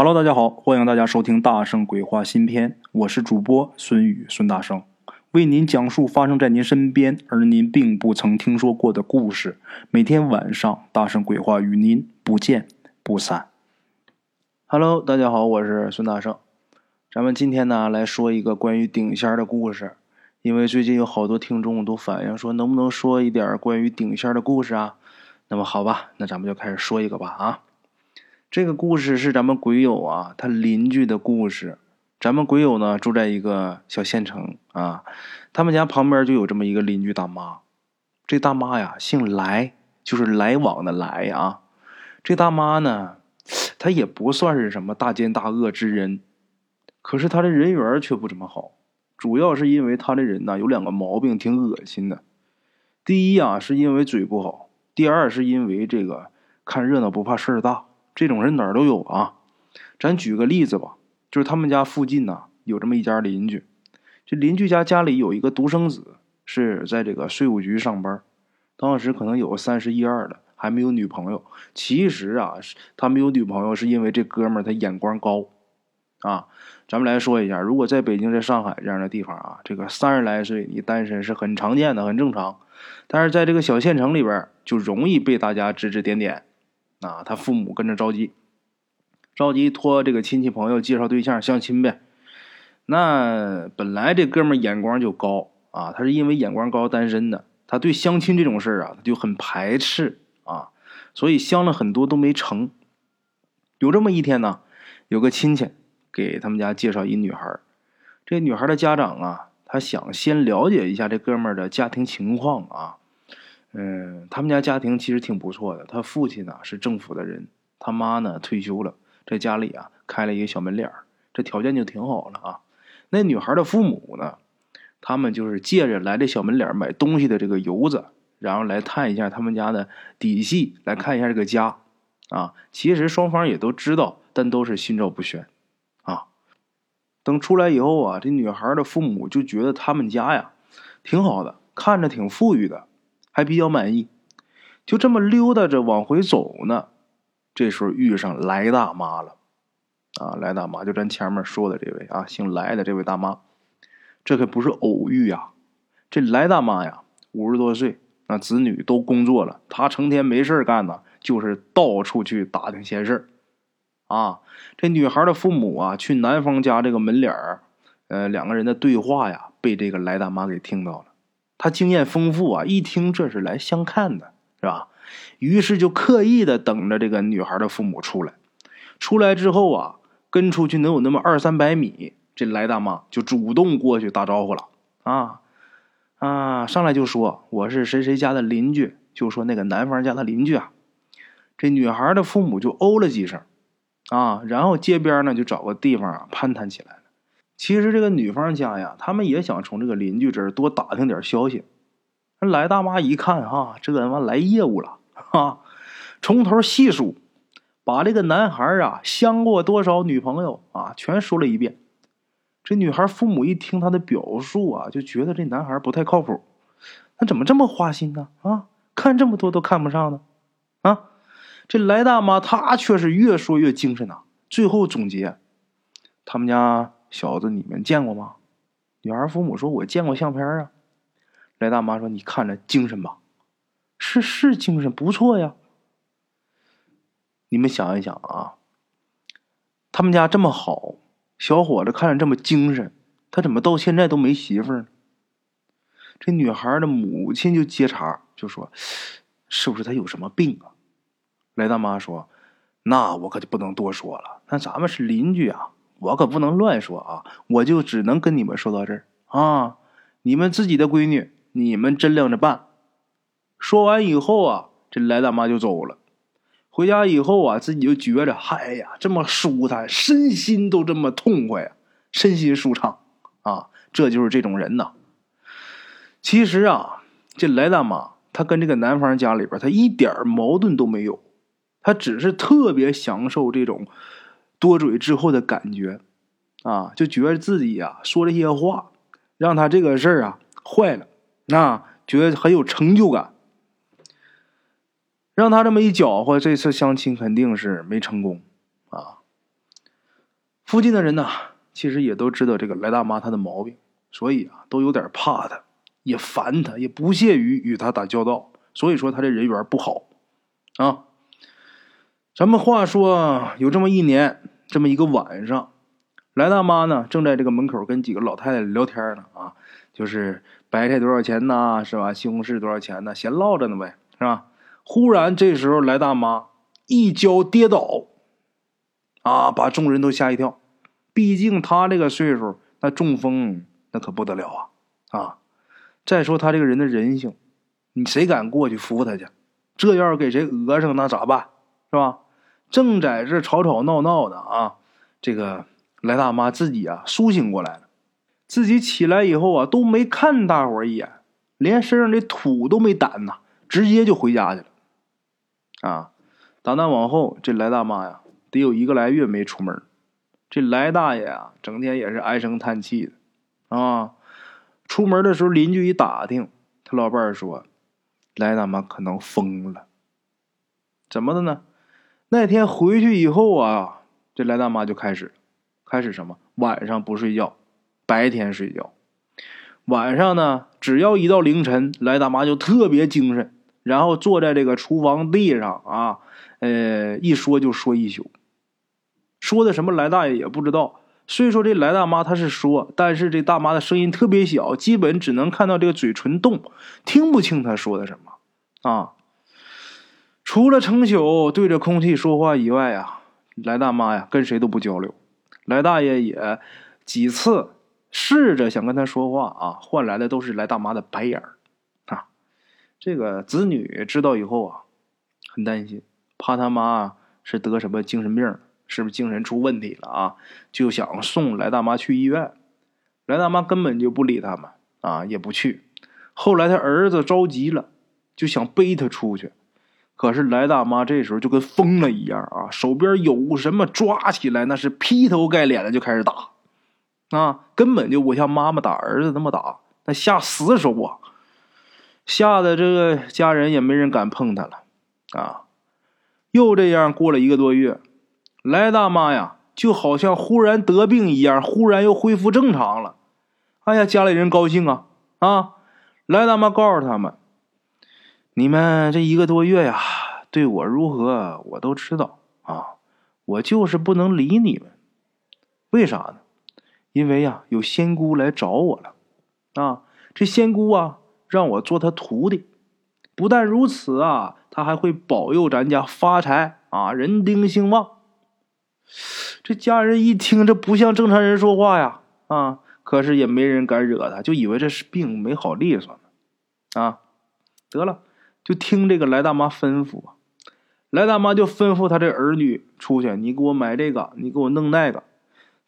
Hello，大家好，欢迎大家收听《大圣鬼话》新篇，我是主播孙宇孙大圣，为您讲述发生在您身边而您并不曾听说过的故事。每天晚上，《大圣鬼话》与您不见不散。Hello，大家好，我是孙大圣，咱们今天呢来说一个关于顶仙的故事。因为最近有好多听众都反映说，能不能说一点关于顶仙的故事啊？那么好吧，那咱们就开始说一个吧啊。这个故事是咱们鬼友啊，他邻居的故事。咱们鬼友呢住在一个小县城啊，他们家旁边就有这么一个邻居大妈。这大妈呀姓来，就是来往的来啊。这大妈呢，她也不算是什么大奸大恶之人，可是她的人缘却不怎么好。主要是因为她的人呢有两个毛病，挺恶心的。第一啊，是因为嘴不好；第二是因为这个看热闹不怕事儿大。这种人哪儿都有啊，咱举个例子吧，就是他们家附近呢有这么一家邻居，这邻居家家里有一个独生子，是在这个税务局上班，当时可能有三十一二了，还没有女朋友。其实啊，他没有女朋友是因为这哥们儿他眼光高啊。咱们来说一下，如果在北京、在上海这样的地方啊，这个三十来岁你单身是很常见的，很正常。但是在这个小县城里边，就容易被大家指指点点。啊，他父母跟着着急，着急托这个亲戚朋友介绍对象相亲呗。那本来这哥们眼光就高啊，他是因为眼光高单身的，他对相亲这种事儿啊，就很排斥啊，所以相了很多都没成。有这么一天呢，有个亲戚给他们家介绍一女孩这女孩的家长啊，他想先了解一下这哥们的家庭情况啊。嗯，他们家家庭其实挺不错的。他父亲呢是政府的人，他妈呢退休了，在家里啊开了一个小门脸这条件就挺好了啊。那女孩的父母呢，他们就是借着来这小门脸买东西的这个由子，然后来探一下他们家的底细，来看一下这个家啊。其实双方也都知道，但都是心照不宣啊。等出来以后啊，这女孩的父母就觉得他们家呀挺好的，看着挺富裕的。还比较满意，就这么溜达着往回走呢。这时候遇上来大妈了，啊，来大妈就咱前面说的这位啊，姓来的这位大妈，这可不是偶遇呀。这来大妈呀，五十多岁，那子女都工作了，她成天没事干呢，就是到处去打听闲事啊，这女孩的父母啊，去男方家这个门脸儿，呃，两个人的对话呀，被这个来大妈给听到了。他经验丰富啊，一听这是来相看的，是吧？于是就刻意的等着这个女孩的父母出来。出来之后啊，跟出去能有那么二三百米，这来大妈就主动过去打招呼了啊啊！上来就说我是谁谁家的邻居，就说那个男方家的邻居啊。这女孩的父母就哦了几声啊，然后街边呢就找个地方啊攀谈起来。其实这个女方家呀，他们也想从这个邻居这儿多打听点消息。来大妈一看，哈，这他妈来业务了，哈，从头细数，把这个男孩啊相过多少女朋友啊，全说了一遍。这女孩父母一听他的表述啊，就觉得这男孩不太靠谱。他怎么这么花心呢？啊，看这么多都看不上呢？啊，这来大妈她却是越说越精神呐。最后总结，他们家。小子，你们见过吗？女孩父母说：“我见过相片啊。”来大妈说：“你看着精神吧，是是精神，不错呀。”你们想一想啊，他们家这么好，小伙子看着这么精神，他怎么到现在都没媳妇呢？这女孩的母亲就接茬，就说：“是不是他有什么病啊？”来大妈说：“那我可就不能多说了，那咱们是邻居啊。”我可不能乱说啊！我就只能跟你们说到这儿啊！你们自己的闺女，你们掂量着办。说完以后啊，这来大妈就走了。回家以后啊，自己就觉着，嗨呀，这么舒坦，身心都这么痛快呀，身心舒畅啊！这就是这种人呐。其实啊，这来大妈她跟这个男方家里边，她一点矛盾都没有，她只是特别享受这种。多嘴之后的感觉，啊，就觉得自己呀说这些话，让他这个事儿啊坏了，那觉得很有成就感。让他这么一搅和，这次相亲肯定是没成功啊。附近的人呢，其实也都知道这个来大妈她的毛病，所以啊，都有点怕她，也烦她，也不屑于与她打交道。所以说她这人缘不好啊。咱们话说，有这么一年，这么一个晚上，来大妈呢正在这个门口跟几个老太太聊天呢啊，就是白菜多少钱呢，是吧？西红柿多少钱呢？闲唠着呢呗，是吧？忽然这时候来大妈一脚跌倒，啊，把众人都吓一跳。毕竟她这个岁数，那中风那可不得了啊啊！再说她这个人的人性，你谁敢过去扶她去？这要是给谁讹上，那咋办？是吧？正在这吵吵闹闹的啊，这个来大妈自己啊苏醒过来了，自己起来以后啊都没看大伙一眼，连身上的土都没掸呐，直接就回家去了。啊，打那往后，这来大妈呀得有一个来月没出门，这来大爷啊整天也是唉声叹气的啊。出门的时候，邻居一打听，他老伴儿说，来大妈可能疯了，怎么的呢？那天回去以后啊，这来大妈就开始，开始什么？晚上不睡觉，白天睡觉。晚上呢，只要一到凌晨，来大妈就特别精神，然后坐在这个厨房地上啊，呃，一说就说一宿。说的什么来大爷也不知道。虽说这来大妈她是说，但是这大妈的声音特别小，基本只能看到这个嘴唇动，听不清她说的什么啊。除了成宿对着空气说话以外啊，来大妈呀跟谁都不交流。来大爷也几次试着想跟他说话啊，换来的都是来大妈的白眼儿啊。这个子女知道以后啊，很担心，怕他妈是得什么精神病，是不是精神出问题了啊？就想送来大妈去医院。来大妈根本就不理他们啊，也不去。后来他儿子着急了，就想背他出去。可是来大妈这时候就跟疯了一样啊，手边有什么抓起来，那是劈头盖脸的就开始打，啊，根本就不像妈妈打儿子那么打，那下死手啊，吓得这个家人也没人敢碰他了，啊，又这样过了一个多月，来大妈呀，就好像忽然得病一样，忽然又恢复正常了，哎呀，家里人高兴啊啊，来大妈告诉他们。你们这一个多月呀，对我如何我都知道啊，我就是不能理你们，为啥呢？因为呀，有仙姑来找我了，啊，这仙姑啊，让我做她徒弟。不但如此啊，她还会保佑咱家发财啊，人丁兴旺。这家人一听，这不像正常人说话呀，啊，可是也没人敢惹他，就以为这是病没好利索呢，啊，得了。就听这个来大妈吩咐，来大妈就吩咐他这儿女出去，你给我买这个，你给我弄那个。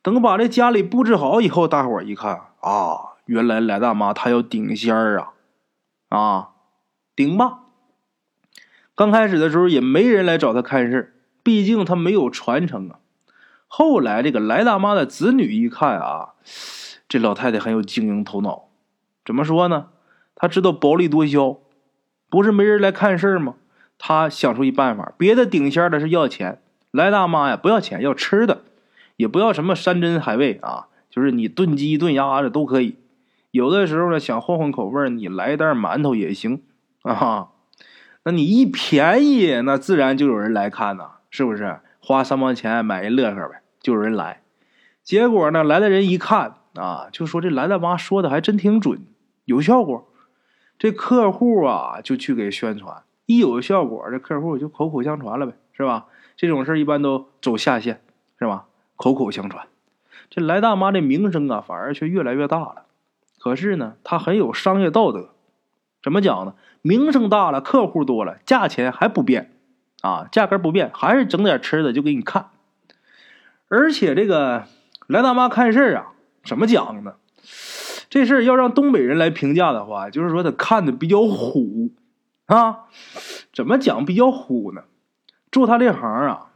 等把这家里布置好以后，大伙儿一看啊，原来来大妈她要顶仙儿啊，啊，顶吧。刚开始的时候也没人来找他看事毕竟他没有传承啊。后来这个来大妈的子女一看啊，这老太太很有经营头脑，怎么说呢？她知道薄利多销。不是没人来看事儿吗？他想出一办法，别的顶仙的是要钱，来大妈呀不要钱，要吃的，也不要什么山珍海味啊，就是你炖鸡炖鸭子都可以。有的时候呢想换换口味你来一袋馒头也行啊。那你一便宜，那自然就有人来看呐，是不是？花三毛钱买一乐呵呗，就有人来。结果呢，来的人一看啊，就说这来大妈说的还真挺准，有效果。这客户啊，就去给宣传，一有效果，这客户就口口相传了呗，是吧？这种事一般都走下线，是吧？口口相传，这来大妈的名声啊，反而却越来越大了。可是呢，她很有商业道德，怎么讲呢？名声大了，客户多了，价钱还不变，啊，价格不变，还是整点吃的就给你看。而且这个来大妈看事儿啊，怎么讲呢？这事儿要让东北人来评价的话，就是说他看的比较虎，啊，怎么讲比较虎呢？做他这行啊，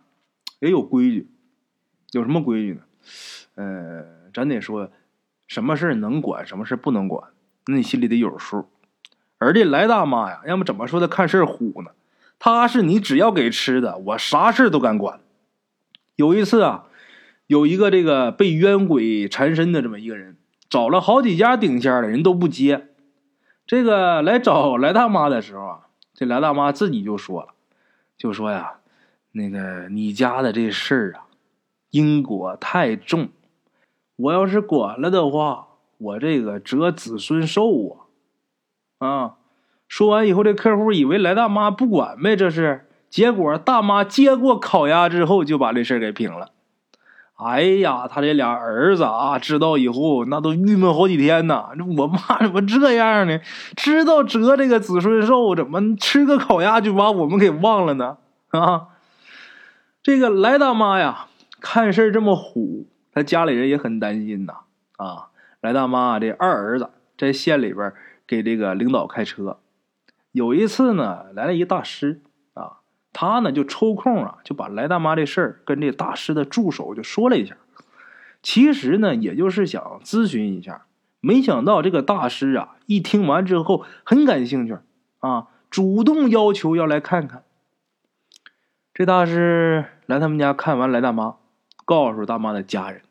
也有规矩，有什么规矩呢？呃，咱得说，什么事能管，什么事不能管，那你心里得有数。而这来大妈呀，要么怎么说他看事虎呢？他是你只要给吃的，我啥事都敢管。有一次啊，有一个这个被冤鬼缠身的这么一个人，找了好几家顶仙的人都不接。这个来找来大妈的时候啊，这来大妈自己就说了，就说呀，那个你家的这事儿啊，因果太重，我要是管了的话，我这个折子孙寿啊！啊，说完以后，这客户以为来大妈不管呗，这是。结果大妈接过烤鸭之后，就把这事儿给平了。哎呀，他这俩儿子啊，知道以后那都郁闷好几天呐。这我妈怎么这样呢？知道折这个子孙寿，怎么吃个烤鸭就把我们给忘了呢？啊，这个来大妈呀，看事儿这么虎，他家里人也很担心呐。啊，来大妈这二儿子在县里边给这个领导开车，有一次呢，来了一大师。他呢就抽空啊，就把来大妈这事儿跟这大师的助手就说了一下。其实呢，也就是想咨询一下。没想到这个大师啊，一听完之后很感兴趣啊，主动要求要来看看。这大师来他们家看完来大妈，告诉大妈的家人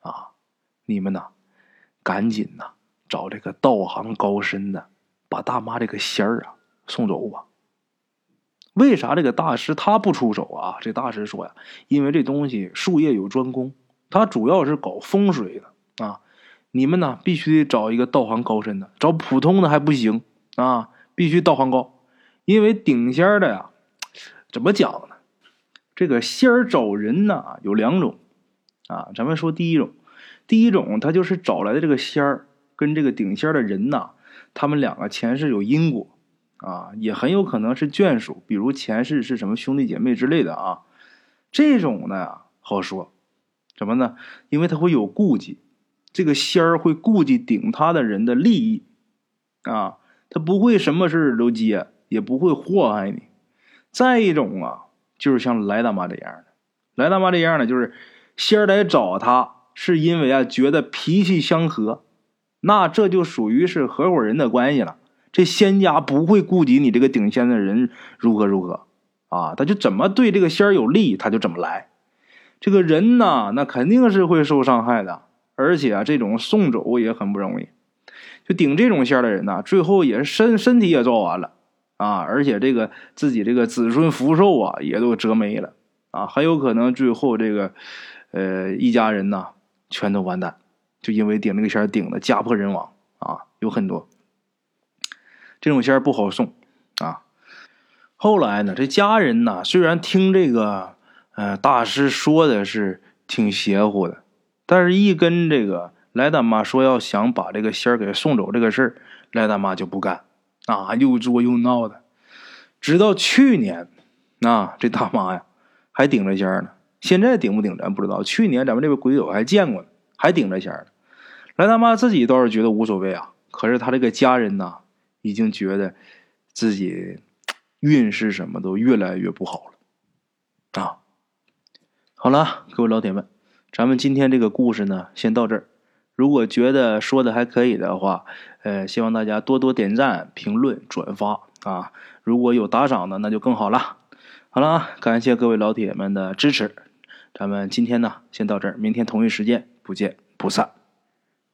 啊：“你们呐，赶紧呐找这个道行高深的，把大妈这个仙儿啊送走吧。”为啥这个大师他不出手啊？这大师说呀，因为这东西术业有专攻，他主要是搞风水的啊。你们呢，必须得找一个道行高深的，找普通的还不行啊，必须道行高。因为顶仙的呀，怎么讲呢？这个仙儿找人呢有两种啊。咱们说第一种，第一种他就是找来的这个仙儿跟这个顶仙的人呐，他们两个前世有因果。啊，也很有可能是眷属，比如前世是什么兄弟姐妹之类的啊。这种呢好说，怎么呢？因为他会有顾忌，这个仙儿会顾忌顶他的人的利益啊，他不会什么事都接，也不会祸害你。再一种啊，就是像来大妈这样的，来大妈这样的就是仙儿来找他，是因为啊觉得脾气相合，那这就属于是合伙人的关系了。这仙家不会顾及你这个顶仙的人如何如何，啊，他就怎么对这个仙有利，他就怎么来。这个人呢，那肯定是会受伤害的，而且啊，这种送走也很不容易。就顶这种仙的人呢，最后也是身身体也糟完了啊，而且这个自己这个子孙福寿啊，也都折没了啊，很有可能最后这个呃一家人呢全都完蛋，就因为顶这个仙顶的家破人亡啊，有很多。这种仙不好送，啊。后来呢，这家人呢，虽然听这个呃大师说的是挺邪乎的，但是一跟这个来大妈说要想把这个仙儿给送走这个事儿，来大妈就不干，啊，又作又闹的。直到去年，啊，这大妈呀还顶着仙儿呢。现在顶不顶咱不知道。去年咱们这边鬼友还见过呢，还顶着仙儿呢。来大妈自己倒是觉得无所谓啊，可是他这个家人呢？已经觉得自己运势什么都越来越不好了啊！好了，各位老铁们，咱们今天这个故事呢，先到这儿。如果觉得说的还可以的话，呃，希望大家多多点赞、评论、转发啊！如果有打赏的，那就更好了。好了，感谢各位老铁们的支持，咱们今天呢，先到这儿，明天同一时间不见不散。